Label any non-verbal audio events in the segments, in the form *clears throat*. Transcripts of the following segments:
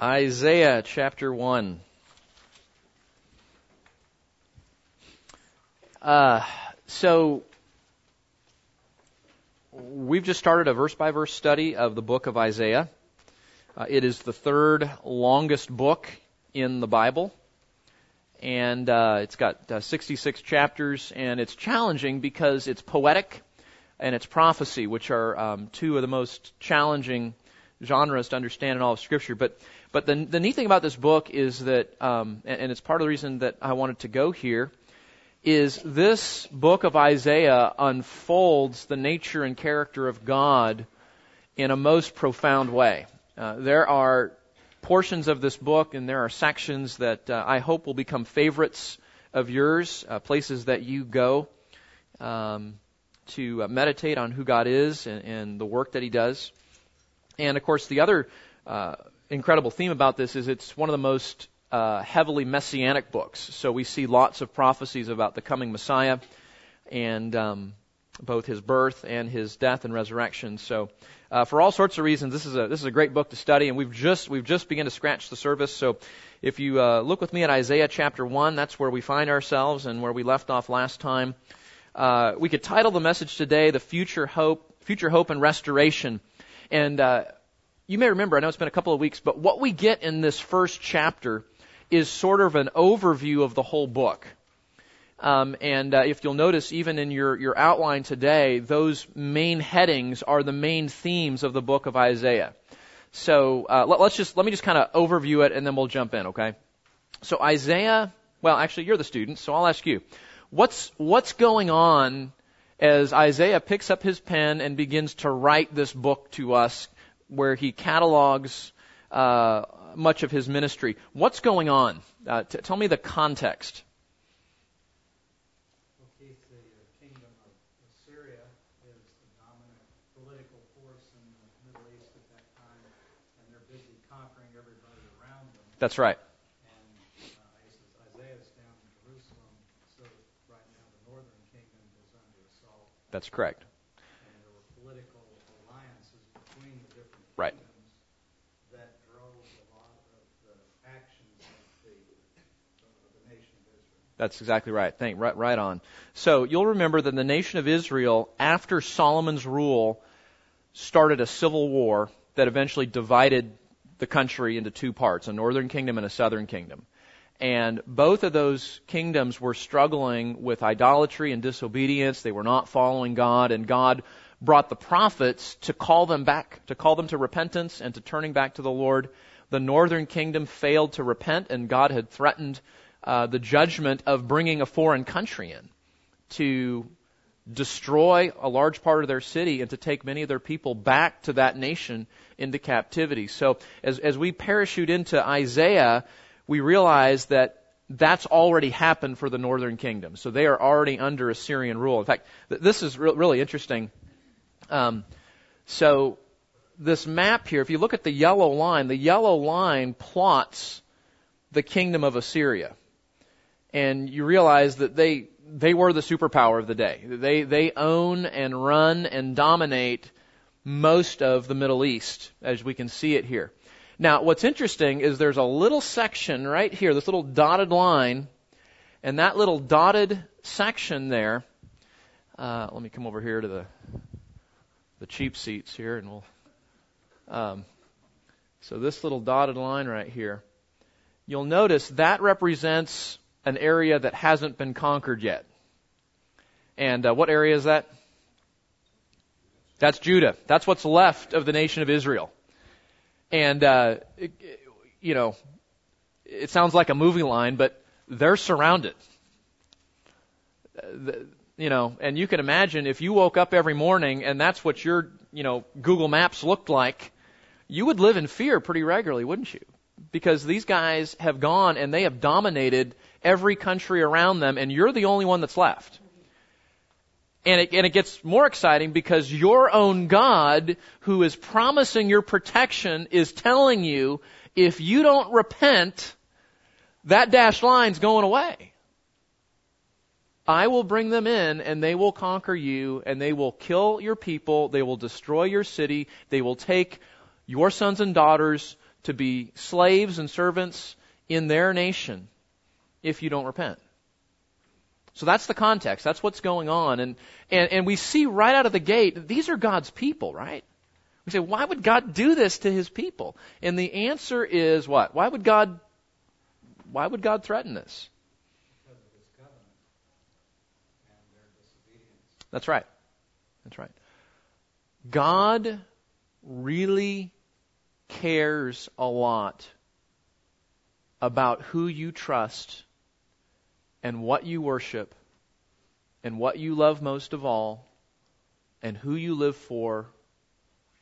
Isaiah chapter 1. Uh, so, we've just started a verse by verse study of the book of Isaiah. Uh, it is the third longest book in the Bible. And uh, it's got uh, 66 chapters, and it's challenging because it's poetic and it's prophecy, which are um, two of the most challenging genres to understand in all of Scripture. But but the, the neat thing about this book is that, um, and, and it's part of the reason that I wanted to go here, is this book of Isaiah unfolds the nature and character of God in a most profound way. Uh, there are portions of this book and there are sections that uh, I hope will become favorites of yours, uh, places that you go um, to uh, meditate on who God is and, and, the work that He does. And of course, the other uh, incredible theme about this is it's one of the most uh, heavily messianic books. So we see lots of prophecies about the coming Messiah and um, both his birth and his death and resurrection. So uh, for all sorts of reasons, this is a this is a great book to study, and we've just we've just begun to scratch the surface. So if you uh, look with me at Isaiah chapter one, that's where we find ourselves and where we left off last time. Uh, we could title the message today "The Future Hope, Future Hope and Restoration." And uh, you may remember, I know it's been a couple of weeks, but what we get in this first chapter is sort of an overview of the whole book. Um, and uh, if you'll notice, even in your, your outline today, those main headings are the main themes of the book of Isaiah. So uh, let, us just let me just kind of overview it, and then we'll jump in. Okay. So Isaiah, well, actually, you're the student, so I'll ask you, what's what's going on as Isaiah picks up his pen and begins to write this book to us where he catalogs uh, much of his ministry. What's going on? Uh, t- tell me the context. That's right. And uh, Isaiah's down in Jerusalem, so right now the northern kingdom is under assault. That's correct. Right. That drove a lot of the actions of the, of the nation of Israel. That's exactly right. Thank right, right on. So you'll remember that the nation of Israel, after Solomon's rule, started a civil war that eventually divided the country into two parts, a northern kingdom and a southern kingdom. And both of those kingdoms were struggling with idolatry and disobedience. They were not following God, and God brought the prophets to call them back, to call them to repentance and to turning back to the Lord. The northern kingdom failed to repent, and God had threatened uh, the judgment of bringing a foreign country in to destroy a large part of their city and to take many of their people back to that nation into captivity. So as, as we parachute into Isaiah, we realize that that's already happened for the northern kingdom. So they are already under Assyrian rule. In fact, th- this is re- really interesting. Um, so this map here, if you look at the yellow line, the yellow line plots the kingdom of Assyria. And you realize that they, they were the superpower of the day. They, they own and run and dominate most of the Middle East, as we can see it here. Now, what's interesting is there's a little section right here, this little dotted line, and that little dotted section there, uh, let me come over here to the the cheap seats here, and we'll. Um, so this little dotted line right here, you'll notice that represents an area that hasn't been conquered yet. And uh, what area is that? That's Judah. That's what's left of the nation of Israel. And uh, it, you know, it sounds like a movie line, but they're surrounded. The, you know, and you can imagine if you woke up every morning and that's what your, you know, Google Maps looked like, you would live in fear pretty regularly, wouldn't you? Because these guys have gone and they have dominated every country around them and you're the only one that's left. And it, and it gets more exciting because your own God, who is promising your protection, is telling you if you don't repent, that dashed line's going away. I will bring them in and they will conquer you and they will kill your people. They will destroy your city. They will take your sons and daughters to be slaves and servants in their nation if you don't repent. So that's the context. That's what's going on. And, and, and we see right out of the gate, these are God's people, right? We say, why would God do this to his people? And the answer is what? Why would God, why would God threaten this? That's right. That's right. God really cares a lot about who you trust and what you worship and what you love most of all and who you live for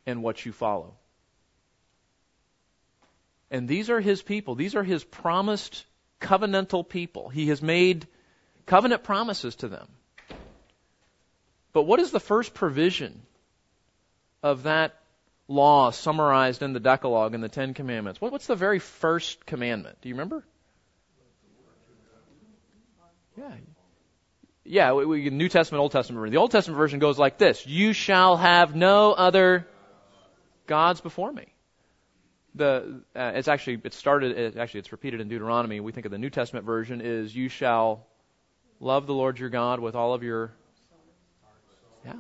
and what you follow. And these are his people. These are his promised covenantal people. He has made covenant promises to them. But what is the first provision of that law summarized in the Decalogue and the Ten Commandments? What's the very first commandment? Do you remember? Yeah. Yeah, we, we, New Testament, Old Testament version. The Old Testament version goes like this You shall have no other gods before me. The, uh, it's actually, it started, it, actually, it's repeated in Deuteronomy. We think of the New Testament version is You shall love the Lord your God with all of your. Yeah.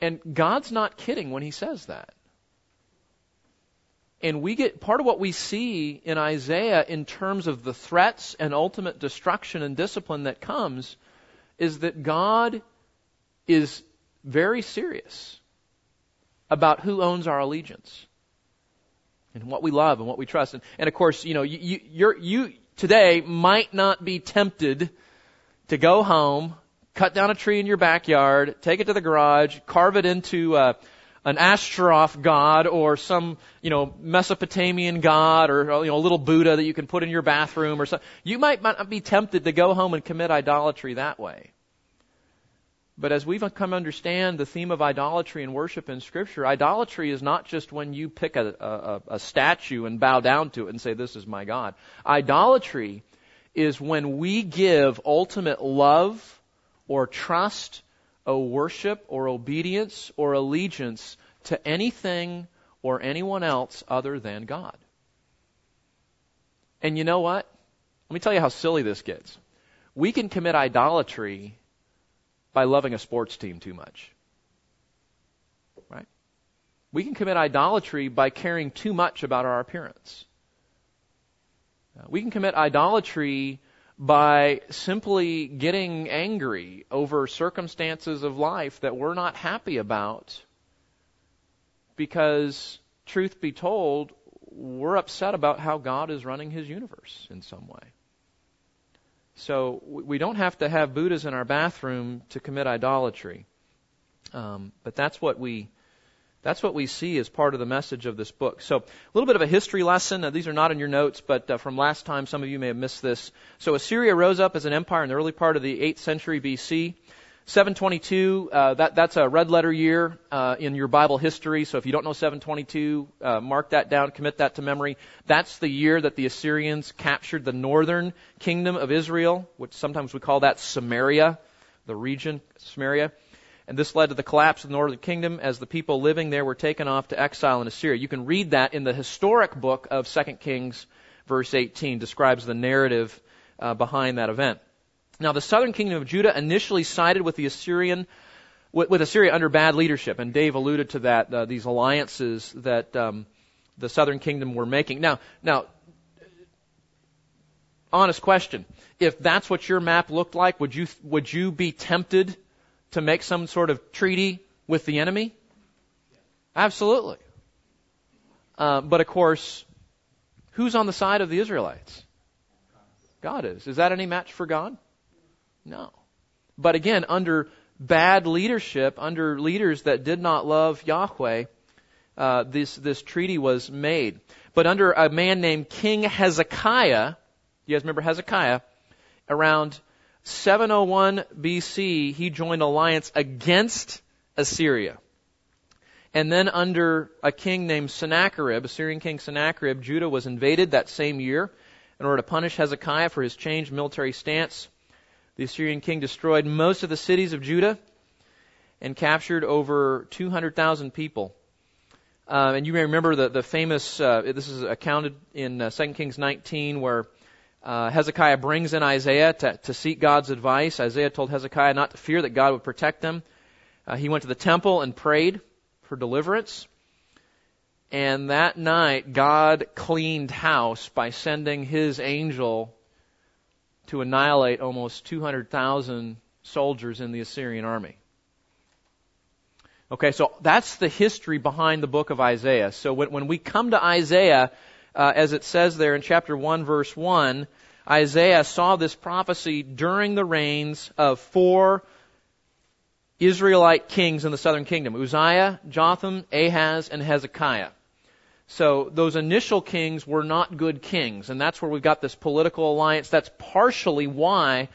And God's not kidding when He says that. And we get part of what we see in Isaiah in terms of the threats and ultimate destruction and discipline that comes is that God is very serious about who owns our allegiance and what we love and what we trust. And, and of course, you know, you, you, you today might not be tempted to go home, cut down a tree in your backyard, take it to the garage, carve it into uh, an Ashtaroth god or some, you know, Mesopotamian god or, you know, a little Buddha that you can put in your bathroom or something. You might not be tempted to go home and commit idolatry that way. But as we've come to understand the theme of idolatry and worship in Scripture, idolatry is not just when you pick a, a, a statue and bow down to it and say, This is my God. Idolatry is when we give ultimate love or trust or worship or obedience or allegiance to anything or anyone else other than God. And you know what? Let me tell you how silly this gets. We can commit idolatry by loving a sports team too much. Right? We can commit idolatry by caring too much about our appearance. Uh, we can commit idolatry by simply getting angry over circumstances of life that we're not happy about because, truth be told, we're upset about how God is running his universe in some way. So we don't have to have Buddhas in our bathroom to commit idolatry. Um, but that's what we that's what we see as part of the message of this book. So, a little bit of a history lesson. Uh, these are not in your notes, but uh, from last time, some of you may have missed this. So, Assyria rose up as an empire in the early part of the 8th century BC. 722, uh, that, that's a red letter year uh, in your Bible history. So if you don't know 722, uh, mark that down, commit that to memory. That's the year that the Assyrians captured the northern kingdom of Israel, which sometimes we call that Samaria, the region Samaria. And this led to the collapse of the northern kingdom as the people living there were taken off to exile in Assyria. You can read that in the historic book of 2 Kings, verse 18, describes the narrative uh, behind that event. Now, the southern kingdom of Judah initially sided with the Assyrian, with, with Assyria under bad leadership, and Dave alluded to that. Uh, these alliances that um, the southern kingdom were making. Now, now, honest question: If that's what your map looked like, would you would you be tempted? To make some sort of treaty with the enemy? Absolutely. Uh, but of course, who's on the side of the Israelites? God is. Is that any match for God? No. But again, under bad leadership, under leaders that did not love Yahweh, uh, this this treaty was made. But under a man named King Hezekiah, you guys remember Hezekiah? Around 701 BC, he joined alliance against Assyria. And then under a king named Sennacherib, Assyrian king Sennacherib, Judah was invaded that same year in order to punish Hezekiah for his changed military stance. The Assyrian king destroyed most of the cities of Judah and captured over 200,000 people. Uh, and you may remember the, the famous, uh, this is accounted in uh, 2 Kings 19, where uh, Hezekiah brings in Isaiah to, to seek God's advice. Isaiah told Hezekiah not to fear, that God would protect them. Uh, he went to the temple and prayed for deliverance. And that night, God cleaned house by sending his angel to annihilate almost 200,000 soldiers in the Assyrian army. Okay, so that's the history behind the book of Isaiah. So when, when we come to Isaiah, uh, as it says there in chapter 1, verse 1, Isaiah saw this prophecy during the reigns of four Israelite kings in the southern kingdom Uzziah, Jotham, Ahaz, and Hezekiah. So those initial kings were not good kings, and that's where we've got this political alliance. That's partially why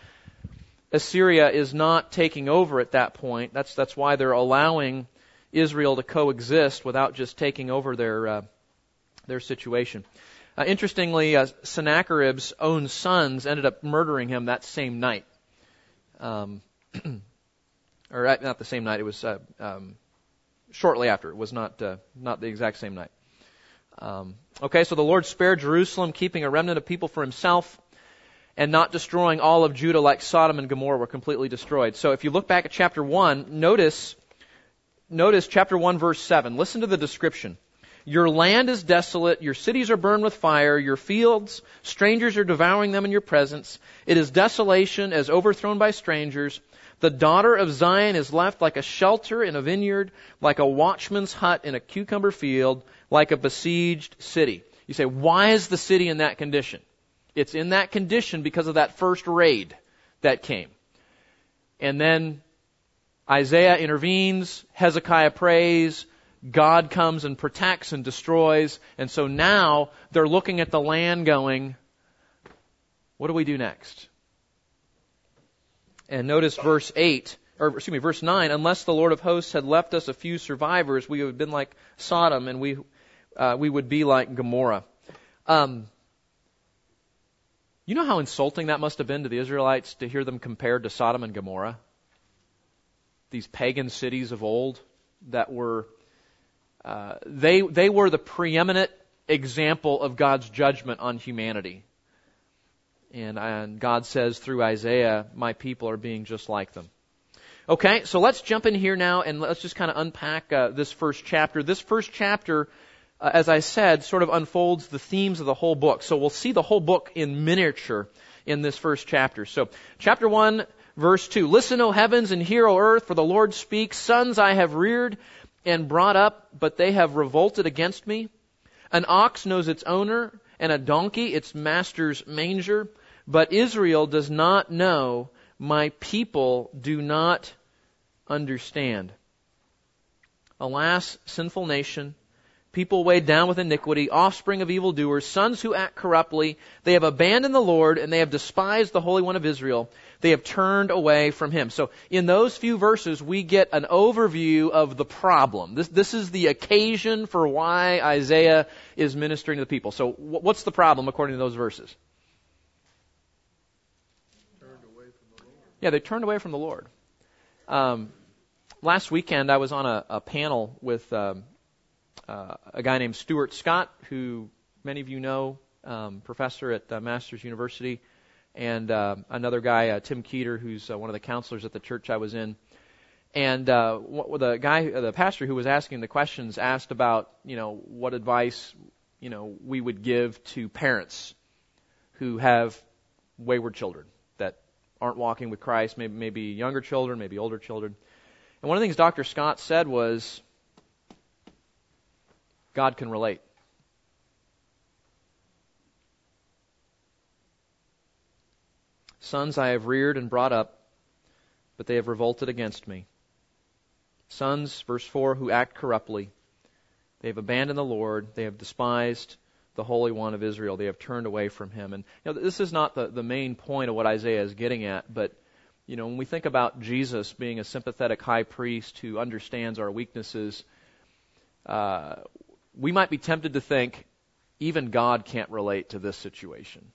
Assyria is not taking over at that point. That's that's why they're allowing Israel to coexist without just taking over their uh, their situation. Uh, interestingly, uh, Sennacherib's own sons ended up murdering him that same night. Um, *clears throat* or uh, not the same night. It was uh, um, shortly after. It was not uh, not the exact same night. Um, okay, so the Lord spared Jerusalem, keeping a remnant of people for himself, and not destroying all of Judah like Sodom and Gomorrah were completely destroyed. So if you look back at chapter 1, notice, notice chapter 1 verse 7. Listen to the description. Your land is desolate, your cities are burned with fire, your fields, strangers are devouring them in your presence. It is desolation as overthrown by strangers. The daughter of Zion is left like a shelter in a vineyard, like a watchman's hut in a cucumber field, like a besieged city. You say, why is the city in that condition? It's in that condition because of that first raid that came. And then Isaiah intervenes, Hezekiah prays, God comes and protects and destroys, and so now they're looking at the land going, what do we do next? And notice verse 8, or excuse me, verse 9, unless the Lord of hosts had left us a few survivors, we would have been like Sodom and we, uh, we would be like Gomorrah. Um, you know how insulting that must have been to the Israelites to hear them compared to Sodom and Gomorrah? These pagan cities of old that were, uh, they, they were the preeminent example of God's judgment on humanity. And, and God says through Isaiah, my people are being just like them. Okay, so let's jump in here now and let's just kind of unpack uh, this first chapter. This first chapter, uh, as I said, sort of unfolds the themes of the whole book. So we'll see the whole book in miniature in this first chapter. So, chapter 1, verse 2. Listen, O heavens, and hear, O earth, for the Lord speaks. Sons I have reared and brought up, but they have revolted against me. An ox knows its owner, and a donkey its master's manger. But Israel does not know, my people do not understand. Alas, sinful nation, people weighed down with iniquity, offspring of evildoers, sons who act corruptly. They have abandoned the Lord and they have despised the Holy One of Israel. They have turned away from Him. So in those few verses, we get an overview of the problem. This, this is the occasion for why Isaiah is ministering to the people. So what's the problem according to those verses? Yeah, they turned away from the Lord. Um, last weekend, I was on a, a panel with um, uh, a guy named Stuart Scott, who many of you know, um, professor at uh, Masters University, and uh, another guy, uh, Tim Keeter, who's uh, one of the counselors at the church I was in. And uh, the guy, the pastor who was asking the questions, asked about, you know, what advice, you know, we would give to parents who have wayward children that aren't walking with Christ, maybe, maybe younger children, maybe older children. And one of the things Dr. Scott said was God can relate. Sons I have reared and brought up, but they have revolted against me. Sons, verse 4, who act corruptly. They have abandoned the Lord. They have despised the Holy One of Israel. They have turned away from him. And you know, this is not the, the main point of what Isaiah is getting at, but you know, when we think about Jesus being a sympathetic high priest who understands our weaknesses, uh, we might be tempted to think even God can't relate to this situation.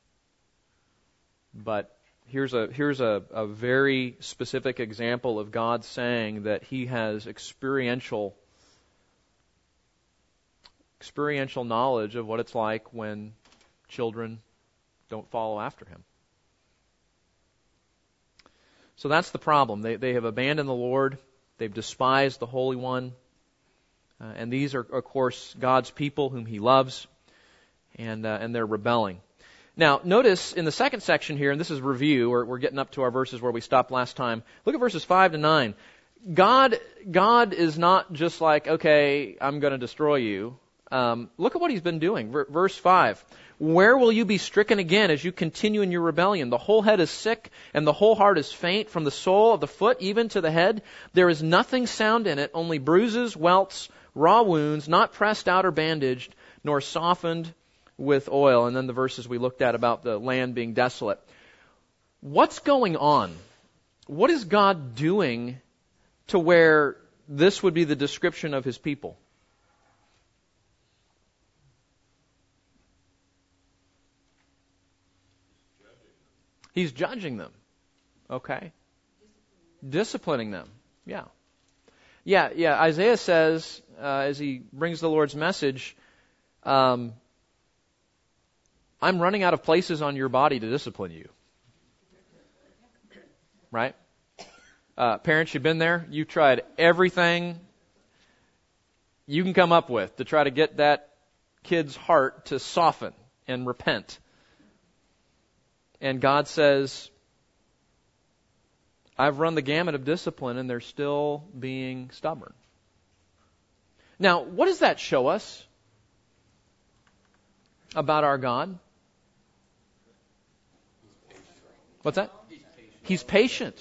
But here's a here's a, a very specific example of God saying that He has experiential experiential knowledge of what it's like when children don't follow after him. So that's the problem. They, they have abandoned the Lord. They've despised the Holy One. Uh, and these are, of course, God's people whom He loves. And, uh, and they're rebelling. Now, notice in the second section here, and this is review, we're, we're getting up to our verses where we stopped last time. Look at verses 5 to 9. God, God is not just like, okay, I'm going to destroy you. Um, look at what he's been doing. verse 5. Where will you be stricken again as you continue in your rebellion? The whole head is sick, and the whole heart is faint, from the sole of the foot even to the head. There is nothing sound in it, only bruises, welts, raw wounds, not pressed out or bandaged, nor softened with oil. And then the verses we looked at about the land being desolate. What's going on? What is God doing to where this would be the description of his people? He's judging them. Okay? Disciplining them. Yeah. Yeah, yeah. Isaiah says, uh, as he brings the Lord's message, um, I'm running out of places on your body to discipline you. Right? Uh, parents, you've been there. You've tried everything you can come up with to try to get that kid's heart to soften and repent and God says, I've run the gamut of discipline and they're still being stubborn. Now, what does that show us about our God? What's that? He's patient.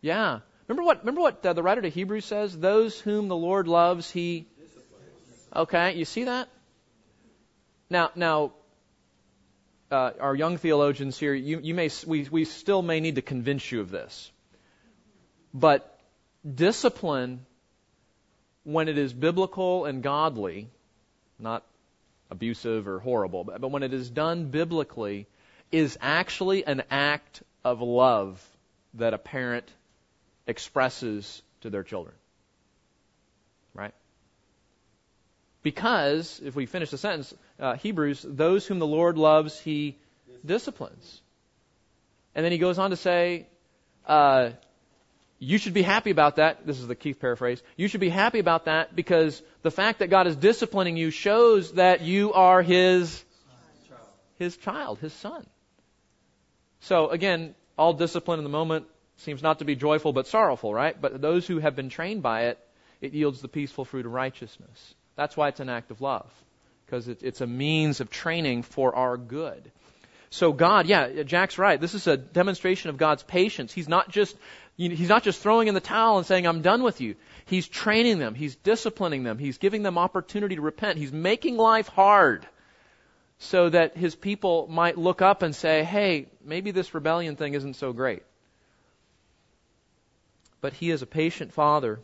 Yeah. Remember what remember what uh, the writer to Hebrews says, those whom the Lord loves he Okay, you see that? Now now uh, our young theologians here, you, you may, we, we still may need to convince you of this. But discipline, when it is biblical and godly, not abusive or horrible, but, when it is done biblically, is actually an act of love that a parent expresses to their children. Right? Because, if we finish the sentence, uh, Hebrews, those whom the Lord loves, he disciplines. And then he goes on to say, uh, you should be happy about that. This is the Keith paraphrase. You should be happy about that because the fact that God is disciplining you shows that you are his, his child, his son. So again, all discipline in the moment seems not to be joyful but sorrowful, right? But those who have been trained by it, it yields the peaceful fruit of righteousness. That's why it's an act of love, because it, it's a means of training for our good. So God, yeah, Jack's right. This is a demonstration of God's patience. He's not just he's not just throwing in the towel and saying I'm done with you. He's training them. He's disciplining them. He's giving them opportunity to repent. He's making life hard so that his people might look up and say, "Hey, maybe this rebellion thing isn't so great." But he is a patient father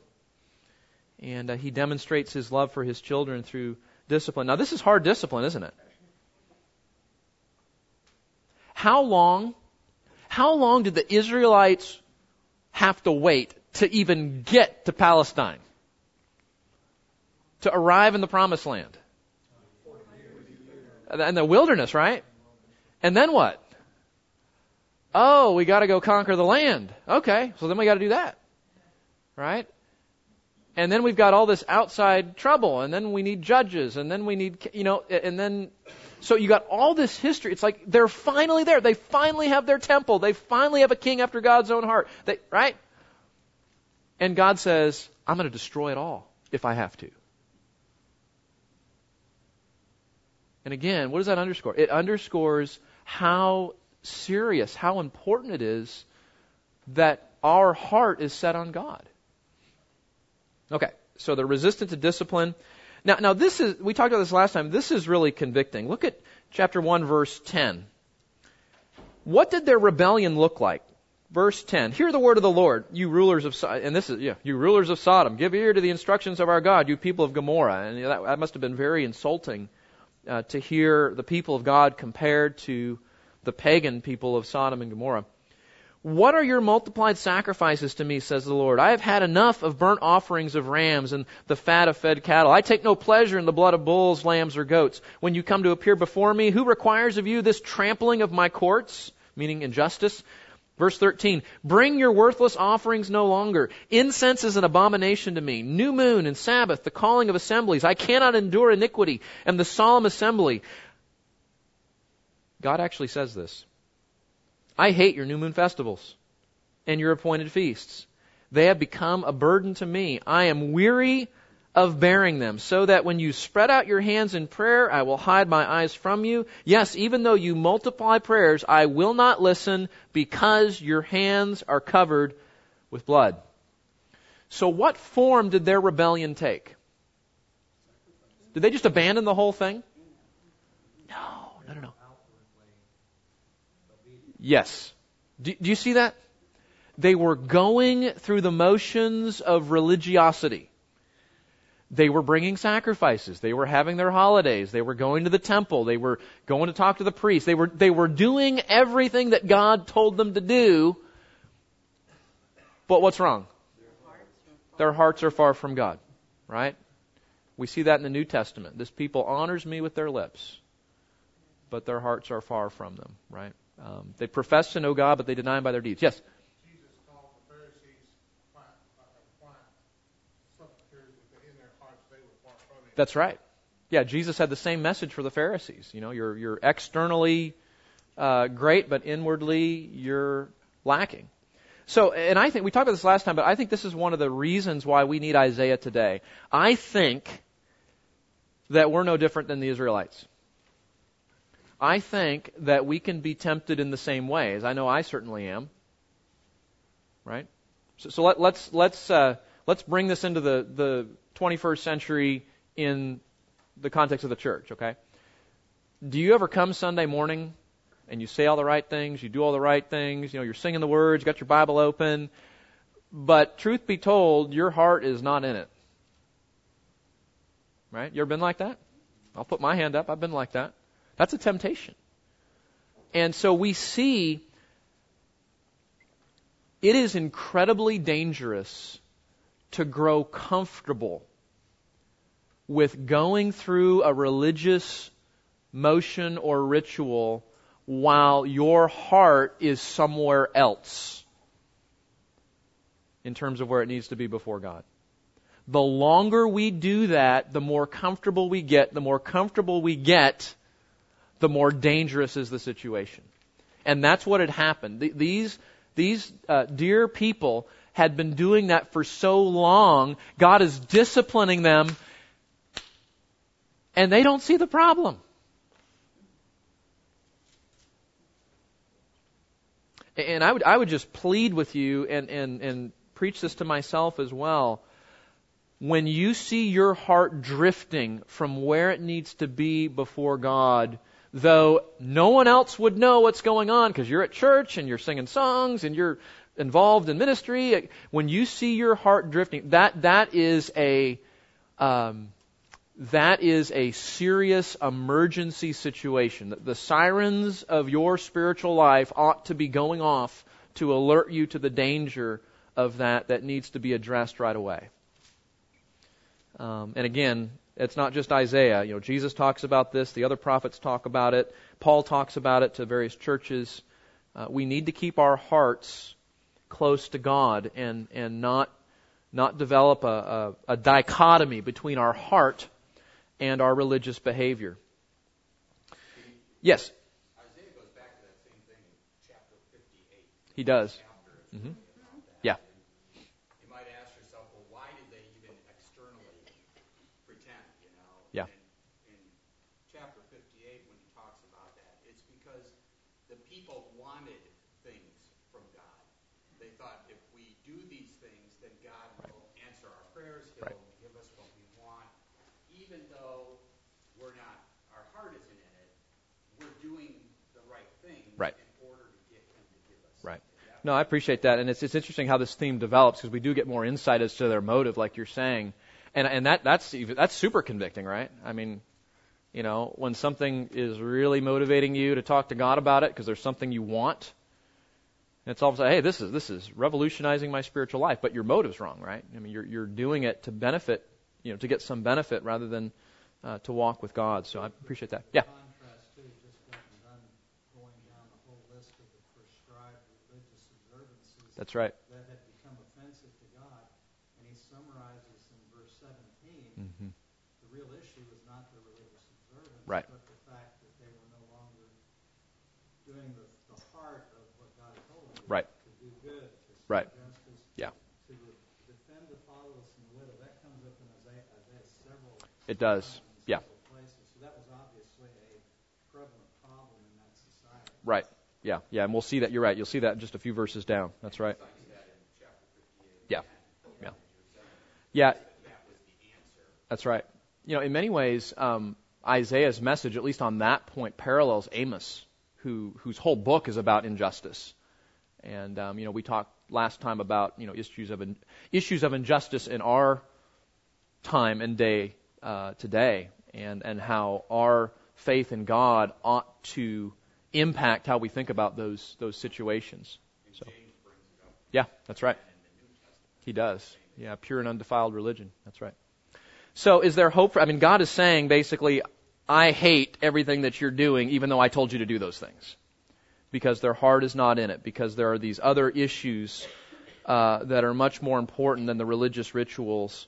and uh, he demonstrates his love for his children through discipline. Now, this is hard discipline, isn't it? How long, how long did the Israelites have to wait to even get to Palestine? To arrive in the promised land? And the wilderness, right? And then what? Oh, we gotta go conquer the land. Okay, so then we gotta do that. Right? and then we've got all this outside trouble, and then we need judges, and then we need, you know, and then, so you got all this history. It's like they're finally there. They finally have their temple. They finally have a king after God's own heart. They, right? And God says, I'm going to destroy it all if I have to. And again, what does that underscore? It underscores how serious, how important it is that our heart is set on God. Okay, so they're resistant to discipline. Now, now this is, we talked about this last time, this is really convicting. Look at chapter 1 verse 10. What did their rebellion look like? Verse 10. Hear the word of the Lord, you rulers of Sodom. And this is, yeah, you rulers of Sodom. Give ear to the instructions of our God, you people of Gomorrah. And that, that must have been very insulting uh, to hear the people of God compared to the pagan people of Sodom and Gomorrah. What are your multiplied sacrifices to me, says the Lord? I have had enough of burnt offerings of rams and the fat of fed cattle. I take no pleasure in the blood of bulls, lambs, or goats. When you come to appear before me, who requires of you this trampling of my courts? Meaning injustice. Verse 13, bring your worthless offerings no longer. Incense is an abomination to me. New moon and Sabbath, the calling of assemblies. I cannot endure iniquity and the solemn assembly. God actually says this. I hate your new moon festivals and your appointed feasts. They have become a burden to me. I am weary of bearing them, so that when you spread out your hands in prayer, I will hide my eyes from you. Yes, even though you multiply prayers, I will not listen because your hands are covered with blood. So what form did their rebellion take? Did they just abandon the whole thing? No, no, no, no. Yes. Do, do you see that? They were going through the motions of religiosity. They were bringing sacrifices. They were having their holidays. They were going to the temple. They were going to talk to the priest. They were, they were doing everything that God told them to do. But what's wrong? Their hearts are far from God. Right? We see that in the New Testament. This people honors me with their lips, but their hearts are far from them. Right? Um, they profess to know God, but they deny Him by their deeds. Yes. Jesus called the Pharisees quiet, quiet sepulchres, but in their hearts they were far from Him. That's right. Yeah, Jesus had the same message for the Pharisees. You know, you're you're externally uh, great, but inwardly you're lacking. So, and I think we talked about this last time, but I think this is one of the reasons why we need Isaiah today. I think that we're no different than the Israelites. I think that we can be tempted in the same ways. I know I certainly am. Right? So, so let, let's let's uh, let's bring this into the the 21st century in the context of the church. Okay? Do you ever come Sunday morning and you say all the right things, you do all the right things, you know, you're singing the words, you got your Bible open, but truth be told, your heart is not in it. Right? You ever been like that? I'll put my hand up. I've been like that. That's a temptation. And so we see it is incredibly dangerous to grow comfortable with going through a religious motion or ritual while your heart is somewhere else in terms of where it needs to be before God. The longer we do that, the more comfortable we get. The more comfortable we get, the more dangerous is the situation. And that's what had happened. These, these uh, dear people had been doing that for so long. God is disciplining them, and they don't see the problem. And I would, I would just plead with you and, and, and preach this to myself as well. When you see your heart drifting from where it needs to be before God, though no one else would know what's going on because you're at church and you're singing songs and you're involved in ministry. When you see your heart drifting, that that is a um, that is a serious emergency situation. The sirens of your spiritual life ought to be going off to alert you to the danger of that that needs to be addressed right away. Um, and again, it's not just Isaiah. You know, Jesus talks about this. The other prophets talk about it. Paul talks about it to various churches. Uh, we need to keep our hearts close to God and and not not develop a, a, a dichotomy between our heart and our religious behavior. Yes. Isaiah goes back to that same thing in chapter 58. He does. Mm-hmm. Yeah. You might ask yourself, well, why did they even externally pretend, you know? Yeah. In, in chapter 58, when he talks about that, it's because the people wanted things from God. They thought if we do these things, then God will answer our prayers. He'll Right. give us what we want. Even though we're not, our heart isn't in it, we're doing the right thing Right. in order to get Him to give us. Right. something. No, I appreciate that, and it's it's interesting how this theme develops because we do get more insight as to their motive, like you're saying, and and that that's even, that's super convicting, right? I mean, you know, when something is really motivating you to talk to God about it because there's something you want, And it's all of hey, this is this is revolutionizing my spiritual life, but your motive's wrong, right? I mean, you're you're doing it to benefit, you know, to get some benefit rather than uh, to walk with God. So I appreciate that. Yeah. Contrast too, just getting done going down the whole list of the prescribed religious observances That's right. that had become offensive to God, and he summarizes in verse 17. Mm-hmm. The real issue was not the religious observance, Right. but the fact that they were no longer doing the, the heart of what God told them to do, Right. to do good, to Right. justice, Yeah. to defend the fatherless and the widow. That comes up in Isaiah, Isaiah several It does. Yeah. places. So that was obviously a prevalent problem in that society. Right. Yeah. Yeah. And we'll see that. You're right. You'll see that just a few verses down. That's right. Yeah. Yeah. Yeah. That's right. You know, in many ways, um, Isaiah's message, at least on that point, parallels Amos, who whose whole book is about injustice. And um, you know, we talked last time about you know issues of in, issues of injustice in our time and day uh, today, and and how our faith in God ought to impact how we think about those those situations. So, yeah, that's right. He does. Yeah, pure and undefiled religion. That's right. So, is there hope for? I mean, God is saying basically, I hate everything that you're doing, even though I told you to do those things, because their heart is not in it, because there are these other issues uh, that are much more important than the religious rituals.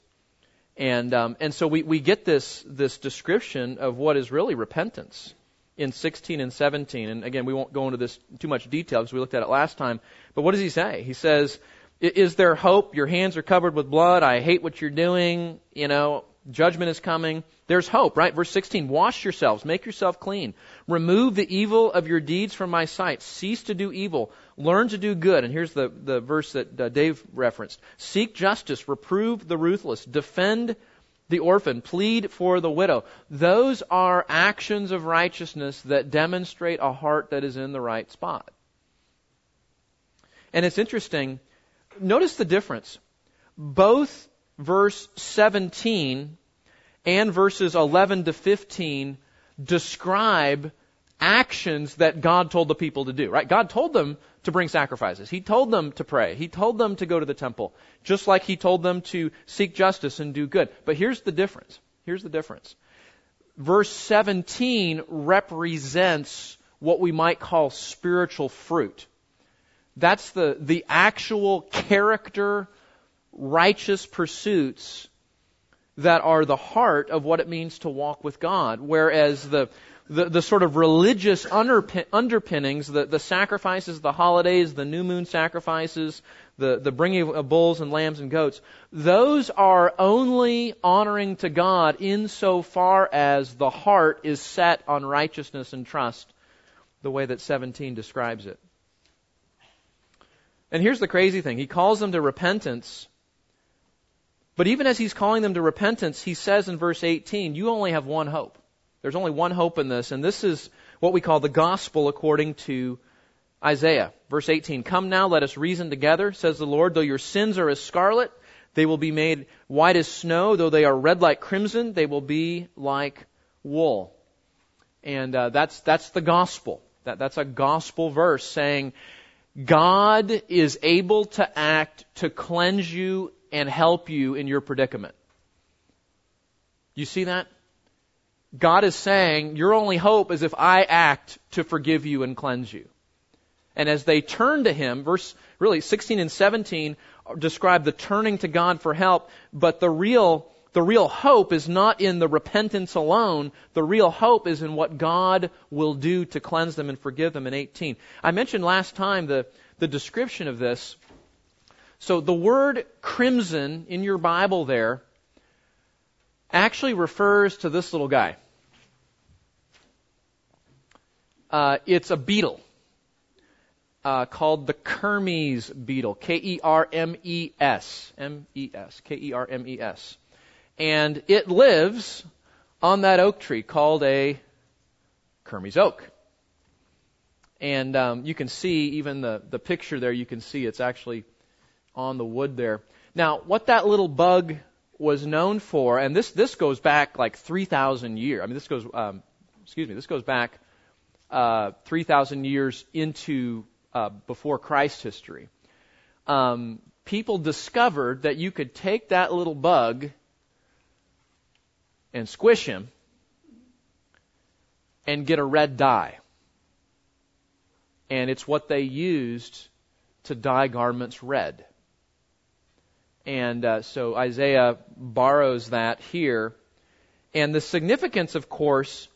And um, and so we, we get this this description of what is really repentance in 16 and 17. And again, we won't go into this too much detail because we looked at it last time. But what does he say? He says, "Is there hope? Your hands are covered with blood. I hate what you're doing. You know, judgment is coming. There's hope, right? Verse 16, wash yourselves, make yourself clean. Remove the evil of your deeds from my sight. Cease to do evil. Learn to do good. And here's the, the verse that uh, Dave referenced. Seek justice, reprove the ruthless, defend the orphan, plead for the widow. Those are actions of righteousness that demonstrate a heart that is in the right spot. And it's interesting. Notice the difference. Both verse 17 and verses 11 to 15 describe actions that God told the people to do, right? God told them to bring sacrifices. He told them to pray. He told them to go to the temple, just like He told them to seek justice and do good. But here's the difference. Here's the difference. Verse 17 represents what we might call spiritual fruit. That's the, the actual character, righteous pursuits that are the heart of what it means to walk with God. Whereas the, the, the sort of religious underpin, underpinnings, the, the sacrifices, the holidays, the new moon sacrifices, the, the bringing of bulls and lambs and goats, those are only honoring to God insofar as the heart is set on righteousness and trust, the way that 17 describes it. And here's the crazy thing. He calls them to repentance. But even as he's calling them to repentance, he says in verse 18, you only have one hope. There's only one hope in this, and this is what we call the gospel according to Isaiah. Verse 18, Come now, let us reason together, says the Lord. Though your sins are as scarlet, they will be made white as snow. Though they are red like crimson, they will be like wool. And uh, that's, that's the gospel. That, that's a gospel verse saying, God is able to act to cleanse you and help you in your predicament. You see that? God is saying, your only hope is if I act to forgive you and cleanse you. And as they turn to Him, verse really 16 and 17 describe the turning to God for help, but the real, the real hope is not in the repentance alone. The real hope is in what God will do to cleanse them and forgive them in 18. I mentioned last time the, the description of this. So the word crimson in your Bible there actually refers to this little guy. Uh, it's a beetle uh, called the Kermes beetle. K E R M E S. M E S. K E R M E S. And it lives on that oak tree called a Kermes oak. And um, you can see even the, the picture there, you can see it's actually on the wood there. Now, what that little bug was known for, and this, this goes back like 3,000 years. I mean, this goes, um, excuse me, this goes back uh, 3,000 years into uh, before Christ history, um, people discovered that you could take that little bug and squish him and get a red dye. And it's what they used to dye garments red. And uh, so Isaiah borrows that here. And the significance, of course,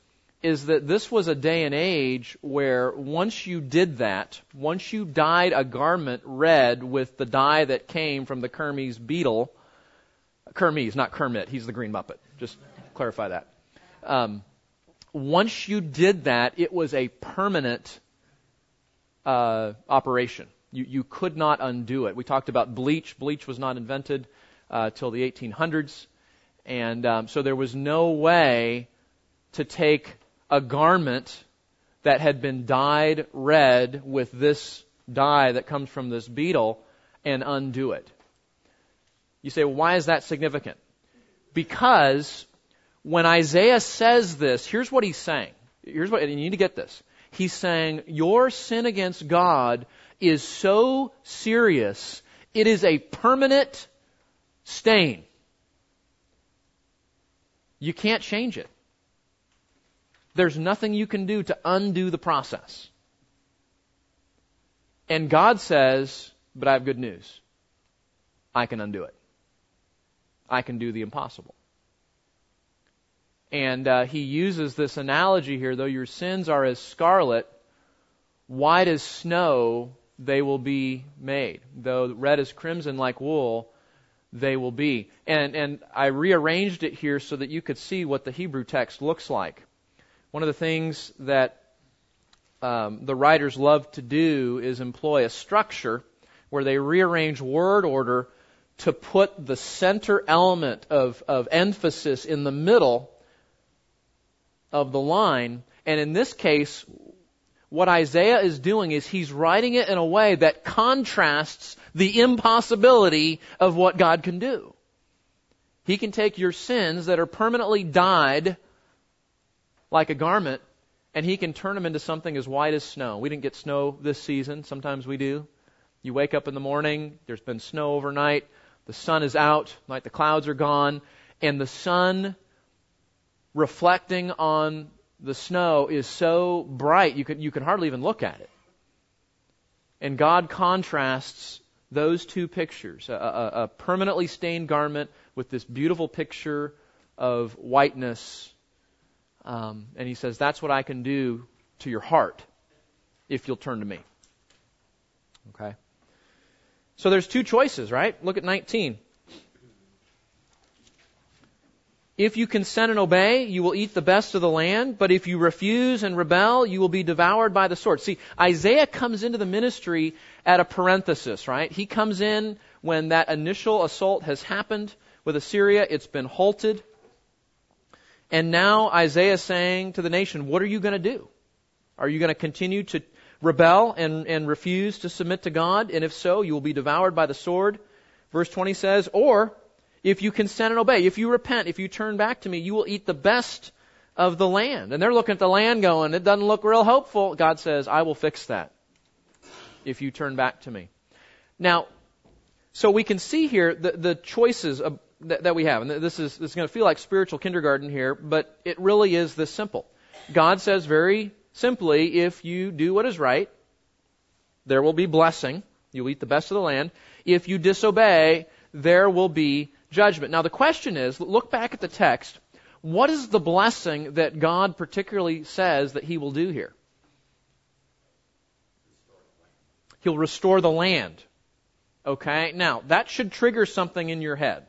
is that this was a day and age where once you did that, once you dyed a garment red with the dye that came from the Kermes beetle, Kermes, not Kermit, he's the Green Muppet. Just clarify that. Um, once you did that, it was a permanent uh, operation. You, you could not undo it. We talked about bleach. Bleach was not invented uh, till the 1800s, and um, so there was no way to take a garment that had been dyed red with this dye that comes from this beetle and undo it. You say, well, why is that significant? Because when Isaiah says this, here's what he's saying. Here's what, you need to get this. He's saying, your sin against God is so serious, it is a permanent stain. You can't change it. There's nothing you can do to undo the process. And God says, but I have good news. I can undo it. I can do the impossible. And uh, he uses this analogy here though your sins are as scarlet, white as snow, they will be made. Though red as crimson like wool, they will be. And, and I rearranged it here so that you could see what the Hebrew text looks like. One of the things that um, the writers love to do is employ a structure where they rearrange word order to put the center element of, of emphasis in the middle of the line. And in this case, what Isaiah is doing is he's writing it in a way that contrasts the impossibility of what God can do. He can take your sins that are permanently dyed like a garment and he can turn them into something as white as snow. We didn't get snow this season. Sometimes we do. You wake up in the morning, there's been snow overnight, the sun is out, like the clouds are gone, and the sun reflecting on the snow is so bright you can, you can hardly even look at it. And God contrasts those two pictures a, a, a permanently stained garment with this beautiful picture of whiteness. Um, and He says, That's what I can do to your heart if you'll turn to me. Okay? So there's two choices, right? Look at 19. If you consent and obey, you will eat the best of the land, but if you refuse and rebel, you will be devoured by the sword. See, Isaiah comes into the ministry at a parenthesis, right? He comes in when that initial assault has happened with Assyria, it's been halted. And now Isaiah is saying to the nation, what are you going to do? Are you going to continue to rebel and, and refuse to submit to God? And if so, you will be devoured by the sword. Verse 20 says, or if you consent and obey, if you repent, if you turn back to me, you will eat the best of the land. And they're looking at the land going, it doesn't look real hopeful. God says, I will fix that if you turn back to me. Now, so we can see here the, the choices of, that, that we have. And this is, this is going to feel like spiritual kindergarten here, but it really is this simple. God says very simply, if you do what is right, there will be blessing. You'll eat the best of the land. If you disobey, there will be judgment. Now the question is, look back at the text. What is the blessing that God particularly says that He will do here? He'll restore the land. Okay? Now, that should trigger something in your head.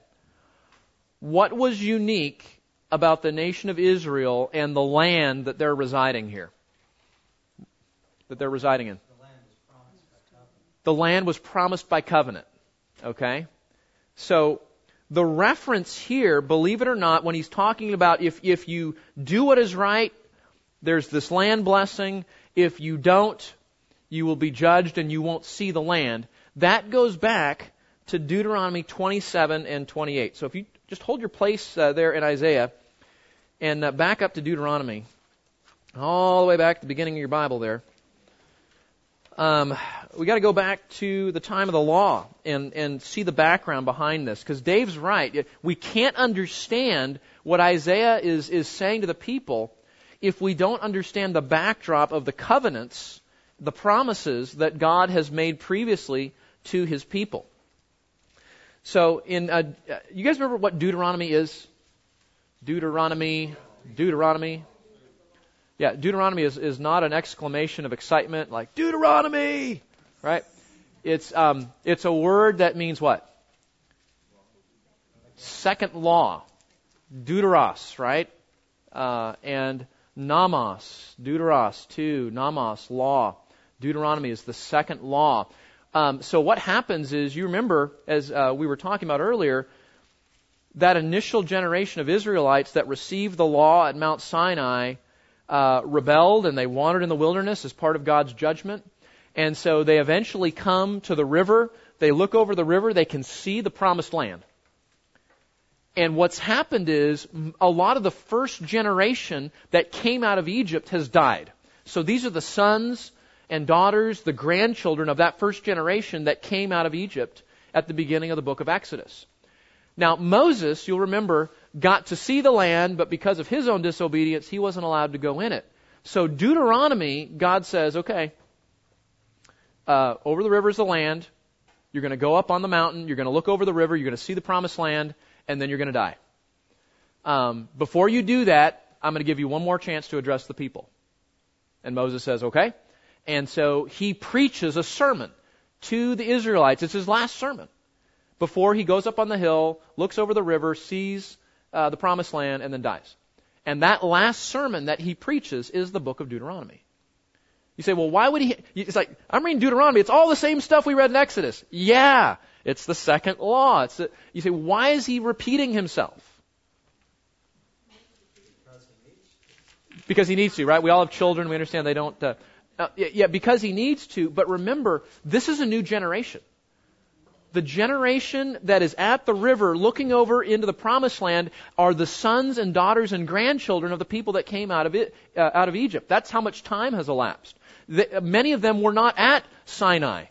What was unique about the nation of Israel and the land that they're residing here? That they're residing in? The land was promised by covenant. Okay? So, the reference here, believe it or not, when he's talking about if, if you do what is right, there's this land blessing. If you don't, you will be judged and you won't see the land. That goes back to Deuteronomy 27 and 28. So if you just hold your place uh, there in Isaiah and uh, back up to Deuteronomy, all the way back to the beginning of your Bible there. um, we got to go back to the time of the law and and see the background behind this because Dave's right. We can't understand what Isaiah is is saying to the people if we don't understand the backdrop of the covenants, the promises that God has made previously to His people. So, in uh, you guys remember what Deuteronomy is? Deuteronomy, Deuteronomy. Yeah, Deuteronomy is, is not an exclamation of excitement like Deuteronomy, right? It's um, it's a word that means what? Second law, Deuteros, right? Uh, and Nomos, Deuteros, two, Nomos, law. Deuteronomy is the second law. Um, so what happens is, you remember, as uh, we were talking about earlier, that initial generation of Israelites that received the law at Mount Sinai uh, rebelled and they wandered in the wilderness as part of God's judgment. And so they eventually come to the river. They look over the river. They can see the promised land. And what's happened is a lot of the first generation that came out of Egypt has died. So these are the sons and daughters, the grandchildren of that first generation that came out of Egypt at the beginning of the book of Exodus. Now, Moses, you'll remember, got to see the land, but because of his own disobedience, he wasn't allowed to go in it. So, Deuteronomy, God says, okay, uh, over the river is the land. You're going to go up on the mountain. You're going to look over the river. You're going to see the promised land, and then you're going to die. Um, before you do that, I'm going to give you one more chance to address the people. And Moses says, okay. And so he preaches a sermon to the Israelites. It's his last sermon before he goes up on the hill, looks over the river, sees uh, the promised land, and then dies. And that last sermon that he preaches is the book of Deuteronomy. You say, well, why would he? It's like, I'm reading Deuteronomy. It's all the same stuff we read in Exodus. Yeah, it's the second law. It's the, you say, why is he repeating himself? Because he needs to, right? We all have children. We understand they don't. Uh, uh, yeah, because he needs to. But remember, this is a new generation the generation that is at the river looking over into the promised land are the sons and daughters and grandchildren of the people that came out of it, uh, out of Egypt. That's how much time has elapsed. The, many of them were not at Sinai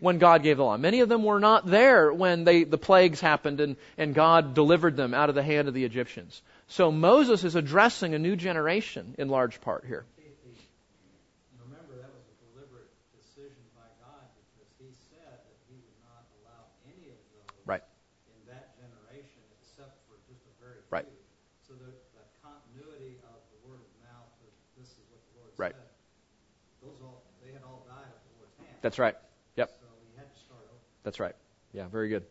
when God gave the law. Many of them were not there when they, the plagues happened and, and God delivered them out of the hand of the Egyptians. So Moses is addressing a new generation in large part here. Right. Right. Those all, they had all died at the Lord's hand. That's right. Yep. So he had to start over. That's right. Yeah, very good.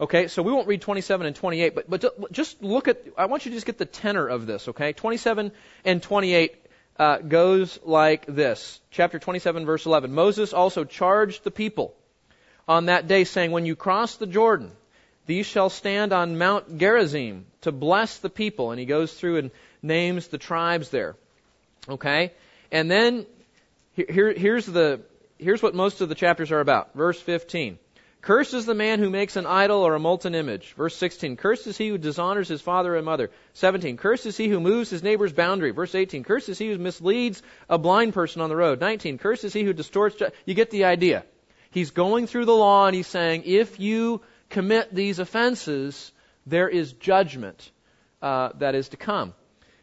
Okay, so we won't read 27 and 28, but, but just look at, I want you to just get the tenor of this, okay? 27 and 28 uh, goes like this. Chapter 27, verse 11. Moses also charged the people on that day, saying, When you cross the Jordan, these shall stand on Mount Gerizim to bless the people. And he goes through and names the tribes there. Okay? And then here, here's the here's what most of the chapters are about. Verse 15. Cursed is the man who makes an idol or a molten image. Verse 16. Cursed is he who dishonors his father and mother. 17. Cursed is he who moves his neighbor's boundary. Verse 18. Cursed is he who misleads a blind person on the road. 19. Cursed is he who distorts. Ju- you get the idea. He's going through the law and he's saying, if you commit these offenses, there is judgment uh, that is to come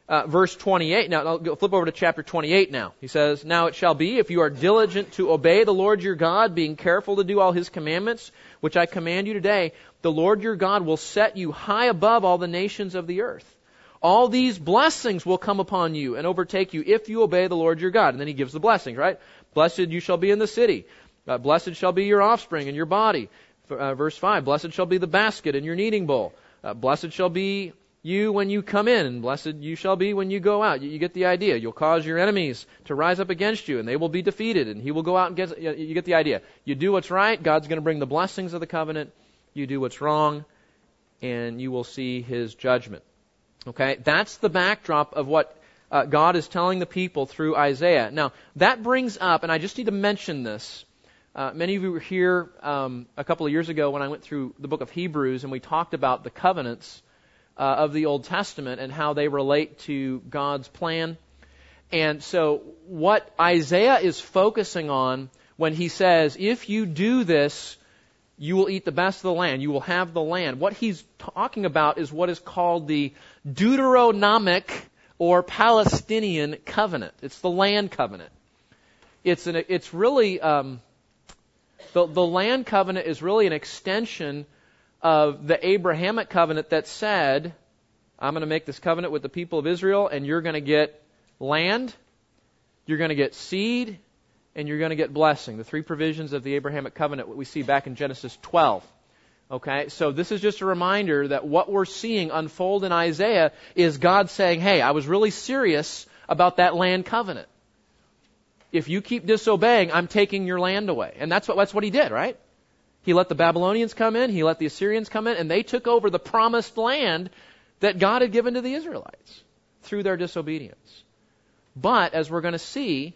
uh, verse 28. Now, I'll flip over to chapter 28 now. He says, Now it shall be, if you are diligent to obey the Lord your God, being careful to do all his commandments, which I command you today, the Lord your God will set you high above all the nations of the earth. All these blessings will come upon you and overtake you if you obey the Lord your God. And then he gives the blessings, right? Blessed you shall be in the city. Uh, blessed shall be your offspring and your body. Uh, verse 5, blessed shall be the basket and your kneading bowl. Uh, blessed shall be you when you come in, and blessed you shall be when you go out. You, you, get the idea. You'll cause your enemies to rise up against you, and they will be defeated, and he will go out and get. You get the idea. You do what's right, God's going to bring the blessings of the covenant. You do what's wrong, and you will see his judgment. Okay? That's the backdrop of what uh, God is telling the people through Isaiah. Now, that brings up, and I just need to mention this. Uh, many of you were here um, a couple of years ago when I went through the book of Hebrews, and we talked about the covenants uh, of the Old Testament and how they relate to God's plan. And so, what Isaiah is focusing on when he says, if you do this, you will eat the best of the land. You will have the land. What he's talking about is what is called the Deuteronomic or Palestinian covenant. It's the land covenant. It's an, it's really, um, the, the land covenant is really an extension of the Abrahamic covenant that said, I'm going to make this covenant with the people of Israel and you're going to get land, you're going to get seed, and you're going to get blessing. The three provisions of the Abrahamic covenant, what we see back in Genesis 12. Okay, so this is just a reminder that what we're seeing unfold in Isaiah is God saying, hey, I was really serious about that land covenant. If you keep disobeying, I'm taking your land away. And that's what, that's what he did, right? He let the Babylonians come in, he let the Assyrians come in, and they took over the promised land that God had given to the Israelites through their disobedience. But, as we're going to see,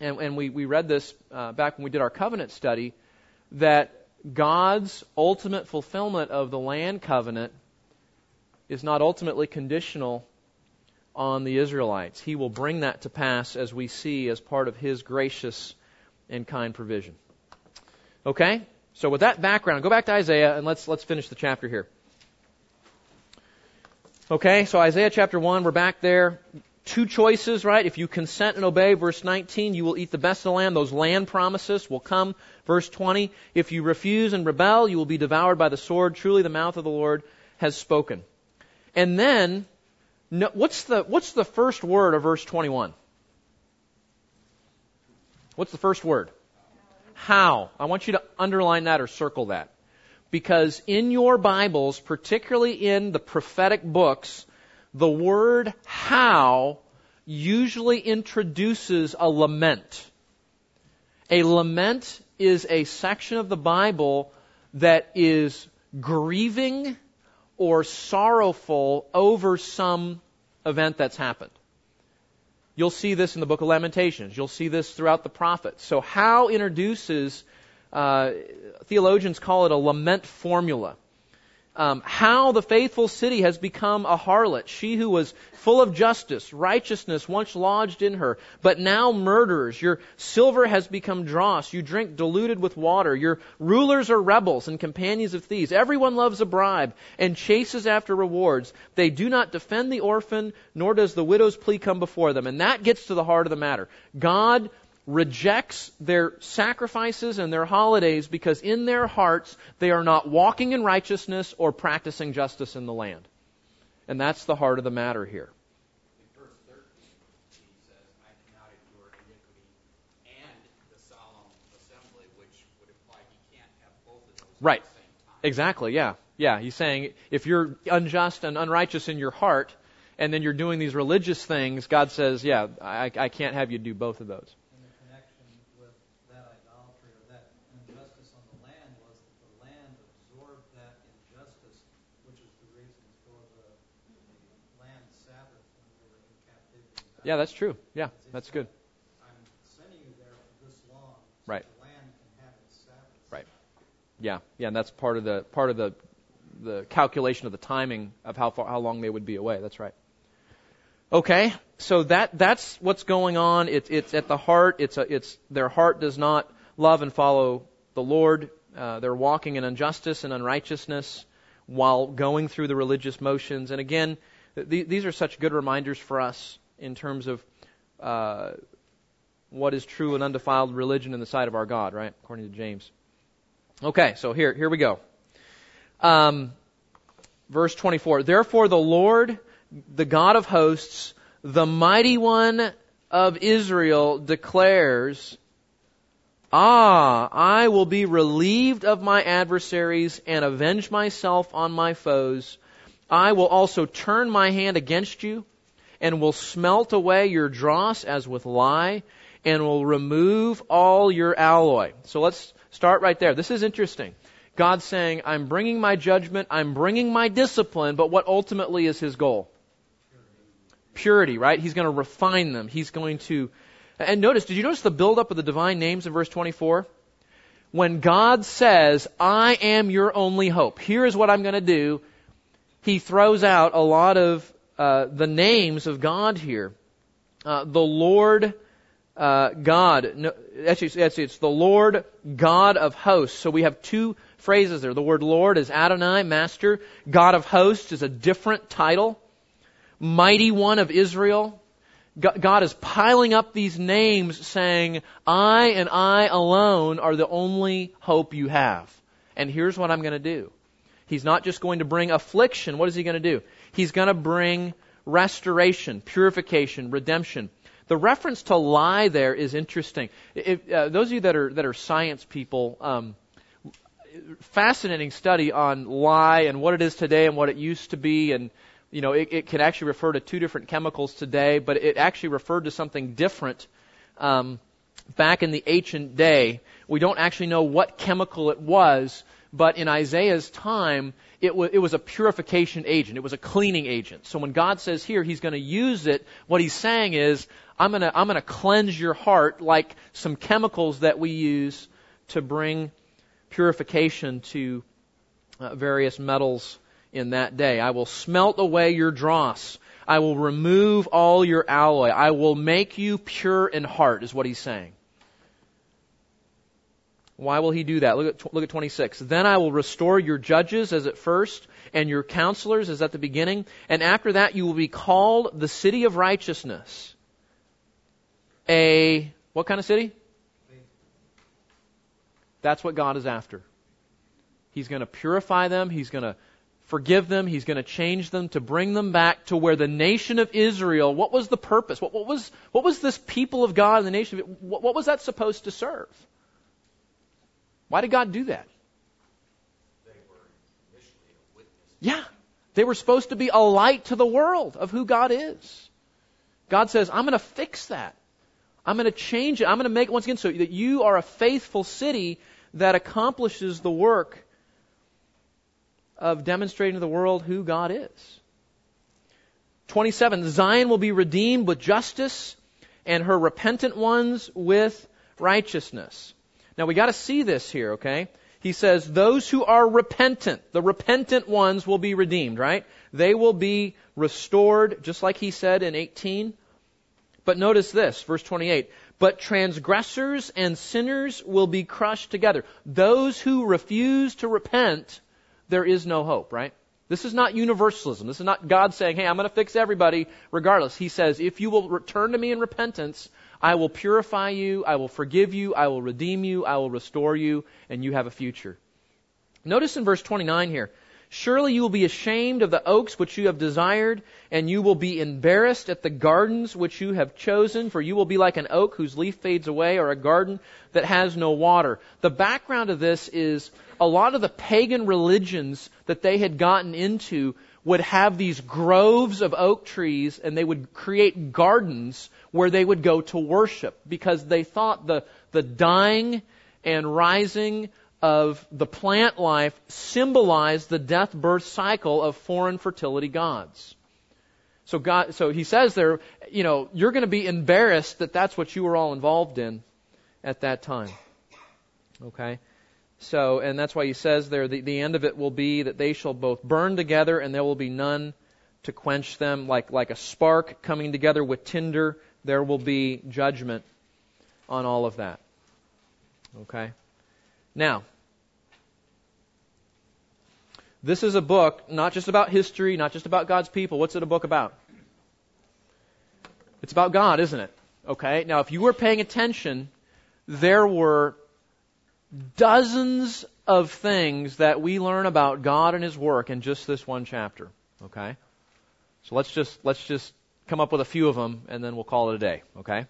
and, and we, we read this uh, back when we did our covenant study, that God's ultimate fulfillment of the land covenant is not ultimately conditional on the Israelites. He will bring that to pass as we see as part of His gracious and kind provision. Okay? So with that background, go back to Isaiah and let's let's finish the chapter here. Okay, so Isaiah chapter 1, we're back there two choices, right? If you consent and obey, verse 19, you will eat the best of the land. Those land promises will come. Verse 20, if you refuse and rebel, you will be devoured by the sword. Truly the mouth of the Lord has spoken. And then, what's the, what's the first word of verse 21? What's the first word? How. I want you to underline that or circle that. Because in your Bibles, particularly in the prophetic books, the word how usually introduces a lament. A lament is a section of the Bible that is grieving or sorrowful over some event that's happened. You'll see this in the book of Lamentations. You'll see this throughout the prophets. So, how introduces, uh, theologians call it a lament formula um, how the faithful city has become a harlot. She who was full of justice, righteousness once lodged in her, but now murders. Your silver has become dross. You drink diluted with water. Your rulers are rebels and companions of thieves. Everyone loves a bribe and chases after rewards. They do not defend the orphan, nor does the widow's plea come before them. And that gets to the heart of the matter. God rejects their sacrifices and their holidays because in their hearts they are not walking in righteousness or practicing justice in the land. And that's the heart of the matter here. In verse 13, he says, I cannot endure iniquity and the solemn assembly, which would imply he can't have both of those right. at the same time. Exactly, yeah. Yeah, he's saying if you're unjust and unrighteous in your heart, and then you're doing these religious things, God says, yeah, I, I can't have you do both of those. Yeah, that's true. Yeah, that's good. I'm sending you there for this long. So right. Right. Yeah, yeah, and that's part of the part of the the calculation of the timing of how far how long they would be away. That's right. Okay, so that that's what's going on. It's it's at the heart. It's a, it's their heart does not love and follow the Lord. Uh, they're walking in injustice and unrighteousness while going through the religious motions. And again, th- these are such good reminders for us in terms of uh, what is true and undefiled religion in the sight of our God, right? According to James. Okay, so here, here we go. Um, verse 24. Therefore the Lord, the God of hosts, the mighty one of Israel declares, Ah, I will be relieved of my adversaries and avenge myself on my foes. I will also turn my hand against you and will smelt away your dross as with lye, and will remove all your alloy. So let's start right there. This is interesting. God's saying, I'm bringing my judgment, I'm bringing my discipline, but what ultimately is his goal? Purity, right? He's going to refine them. He's going to. And notice, did you notice the buildup of the divine names in verse 24? When God says, I am your only hope, here is what I'm going to do, he throws out a lot of uh, the names of God here. Uh, the Lord, uh, God. No, actually, actually, it's the Lord God of hosts. So we have two phrases there. The word Lord is Adonai, Master. God of hosts is a different title. Mighty One of Israel. God is piling up these names saying, I and I alone are the only hope you have. And here's what I'm going to do. He's not just going to bring affliction. What is he going to do? He's going to bring restoration, purification, redemption. The reference to lye there is interesting. If, uh, those of you that are that are science people, um, fascinating study on lye and what it is today and what it used to be, and you know it, it can actually refer to two different chemicals today, but it actually referred to something different um, back in the ancient day. We don't actually know what chemical it was, but in Isaiah's time, it, w- it was a purification agent. It was a cleaning agent. So when God says here He's going to use it, what He's saying is, I'm going to I'm going to cleanse your heart like some chemicals that we use to bring purification to uh, various metals in that day. I will smelt away your dross. I will remove all your alloy. I will make you pure in heart, is what he's saying. Why will he do that? Look at, look at 26. Then I will restore your judges as at first, and your counselors as at the beginning, and after that you will be called the city of righteousness. A, what kind of city? That's what God is after. He's going to purify them. He's going to forgive them. He's going to change them to bring them back to where the nation of Israel, what was the purpose? What, what was, what was this people of God, and the nation of what, what was that supposed to serve? Why did God do that? They were a. Yeah. They were supposed to be a light to the world of who God is. God says, I'm going to fix that. I'm going to change it. I'm going to make it once again so that you are a faithful city that accomplishes the work of demonstrating to the world who God is. 27. Zion will be redeemed with justice and her repentant ones with righteousness. Now we got to see this here, okay? He says, those who are repentant, the repentant ones will be redeemed, right? They will be restored, just like he said in 18. But notice this, verse 28. But transgressors and sinners will be crushed together. Those who refuse to repent, there is no hope, right? This is not universalism. This is not God saying, hey, I'm going to fix everybody regardless. He says, if you will return to me in repentance, I will purify you, I will forgive you, I will redeem you, I will restore you, and you have a future. Notice in verse 29 here, Surely you will be ashamed of the oaks which you have desired, and you will be embarrassed at the gardens which you have chosen, for you will be like an oak whose leaf fades away, or a garden that has no water. The background of this is a lot of the pagan religions that they had gotten into would have these groves of oak trees, and they would create gardens where they would go to worship because they thought the, the dying and rising of the plant life symbolized the death birth cycle of foreign fertility gods. So God, so he says there, you know, you're going to be embarrassed that that's what you were all involved in at that time. Okay? So, and that's why he says there, the, the end of it will be that they shall both burn together and there will be none to quench them like, like a spark coming together with tinder there will be judgment on all of that. Okay? Now, this is a book not just about history, not just about God's people. What's it a book about? It's about God, isn't it? Okay? Now, if you were paying attention, there were dozens of things that we learn about God and His work in just this one chapter. Okay? So let's just, let's just come up with a few of them, and then we'll call it a day, okay?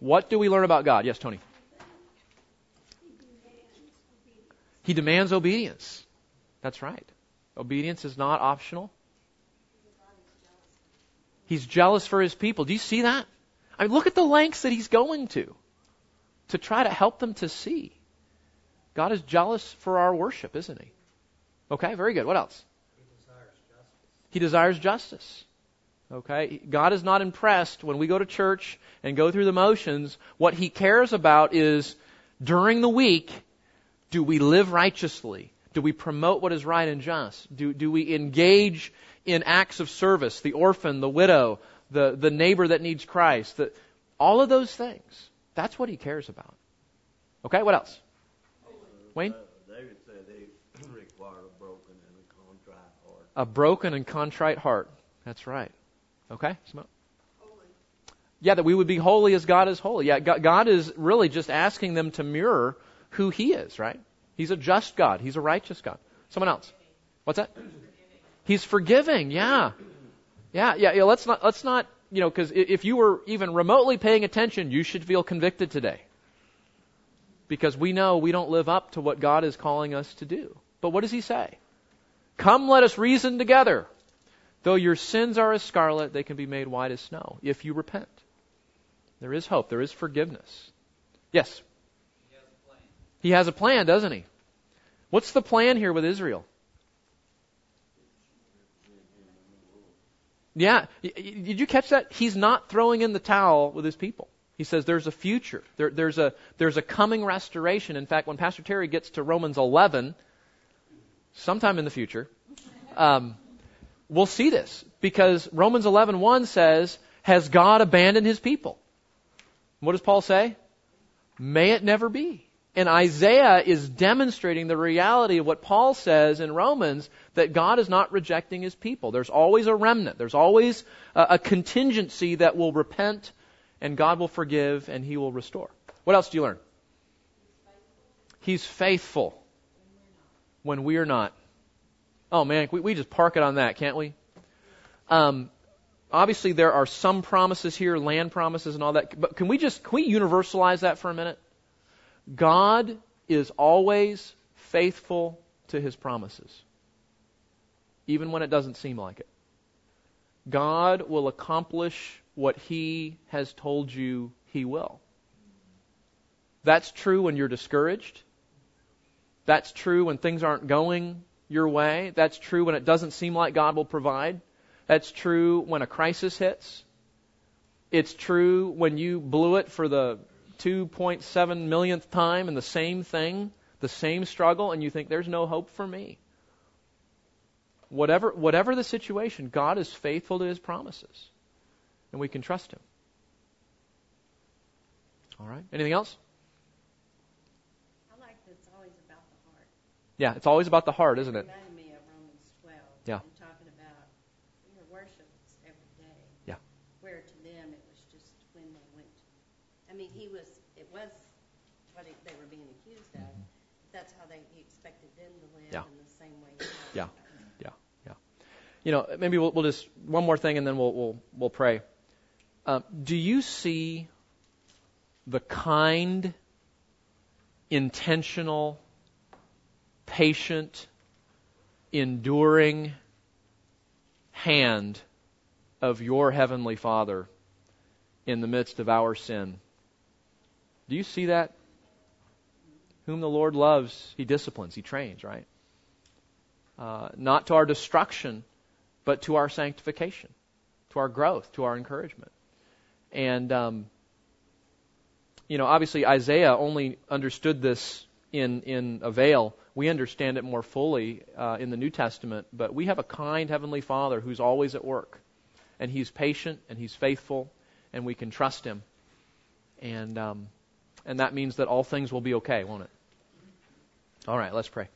What do we learn about God? Yes, Tony. He demands obedience. That's right. Obedience is not optional. He's jealous for his people. Do you see that? I mean, look at the lengths that he's going to to try to help them to see. God is jealous for our worship, isn't he? Okay, very good. What else? He desires justice. He desires justice. Okay? God is not impressed when we go to church and go through the motions. What He cares about is during the week, do we live righteously? Do we promote what is right and just? Do, do we engage in acts of service? The orphan, the widow, the, the neighbor that needs Christ. The, All of those things. That's what he cares about. Okay, what else? Wayne? David said they require a broken and contrite heart. A broken and contrite heart. That's right. Okay? Yeah, that we would be holy as God is holy. Yeah, God is really just asking them to mirror who He is, right? He's a just God. He's a righteous God. Someone else. What's that? He's forgiving. Yeah. Yeah, yeah, yeah. Let's not, let's not, you know, because if you were even remotely paying attention, you should feel convicted today. Because we know we don't live up to what God is calling us to do. But what does He say? Come, let us reason together. Though your sins are as scarlet, they can be made white as snow if you repent. There is hope. There is forgiveness. Yes? He has a plan. He has a plan, doesn't he? What's the plan here with Israel? Yeah. Did you catch that? He's not throwing in the towel with his people. He says there's a future. There, there's a there's a coming restoration. In fact, when Pastor Terry gets to Romans 11, sometime in the future, um, we'll see this because Romans 11:1 says, "Has God abandoned His people?" What does Paul say? May it never be. And Isaiah is demonstrating the reality of what Paul says in Romans that God is not rejecting his people. There's always a remnant. There's always a, a contingency that will repent and God will forgive and he will restore. What else do you learn? He's faithful when we're not. Oh man, we, we just park it on that, can't we? Um, obviously there are some promises here, land promises and all that, but can we just, can we universalize that for a minute? God is always faithful to his promises, even when it doesn't seem like it. God will accomplish what he has told you he will. That's true when you're discouraged. That's true when things aren't going your way. That's true when it doesn't seem like God will provide. That's true when a crisis hits. It's true when you blew it for the 2.7 millionth time in the same thing, the same struggle, and you think there's no hope for me. Whatever, whatever the situation, God is faithful to his promises, and we can trust him. All right. Anything else? I like that it's always about the heart. Yeah, it's always about the heart, isn't it? reminded me of Romans 12. Yeah. And talking about your worship is every day. Yeah. Where to them it was just when they went. I mean, he was. It was what it, they were being accused of. That's how they he expected them to live Mm-hmm. Yeah. in the same way. he. Yeah. Yeah, yeah. You know, maybe we'll, we'll just one more thing, and then we'll we'll we'll pray. Um, do you see the kind, intentional, patient, enduring hand of your heavenly Father in the midst of our sin? Do you see that? Whom the Lord loves, He disciplines, He trains, right? Uh, not to our destruction, but to our sanctification, to our growth, to our encouragement. And, um, you know, obviously Isaiah only understood this in, in a veil. We understand it more fully uh, in the New Testament, but we have a kind Heavenly Father who's always at work. And He's patient and He's faithful, and we can trust Him. And, um, and that means that all things will be okay, won't it? All right, let's pray.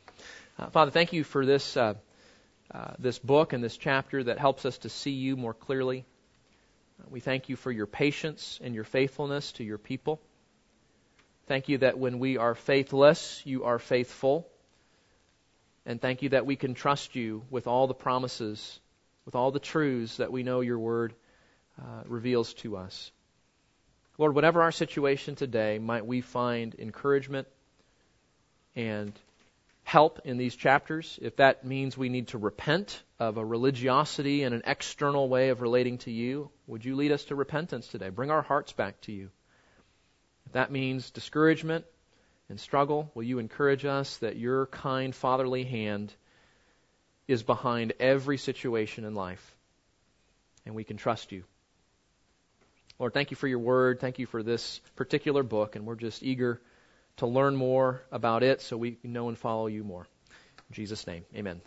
Uh, Father, thank you for this uh, uh, this book and this chapter that helps us to see you more clearly. We thank you for your patience and your faithfulness to your people. Thank you that when we are faithless, you are faithful. And thank you that we can trust you with all the promises, with all the truths that we know your word uh, reveals to us. Lord, whatever our situation today, might we find encouragement and help in these chapters. If that means we need to repent of a religiosity and an external way of relating to you, would you lead us to repentance today? Bring our hearts back to you. If that means discouragement and struggle, will you encourage us that your kind fatherly hand is behind every situation in life and we can trust you? Lord, thank you for your word. Thank you for this particular book, and we're just eager to learn more about it so we know and follow you more. In Jesus' name, amen.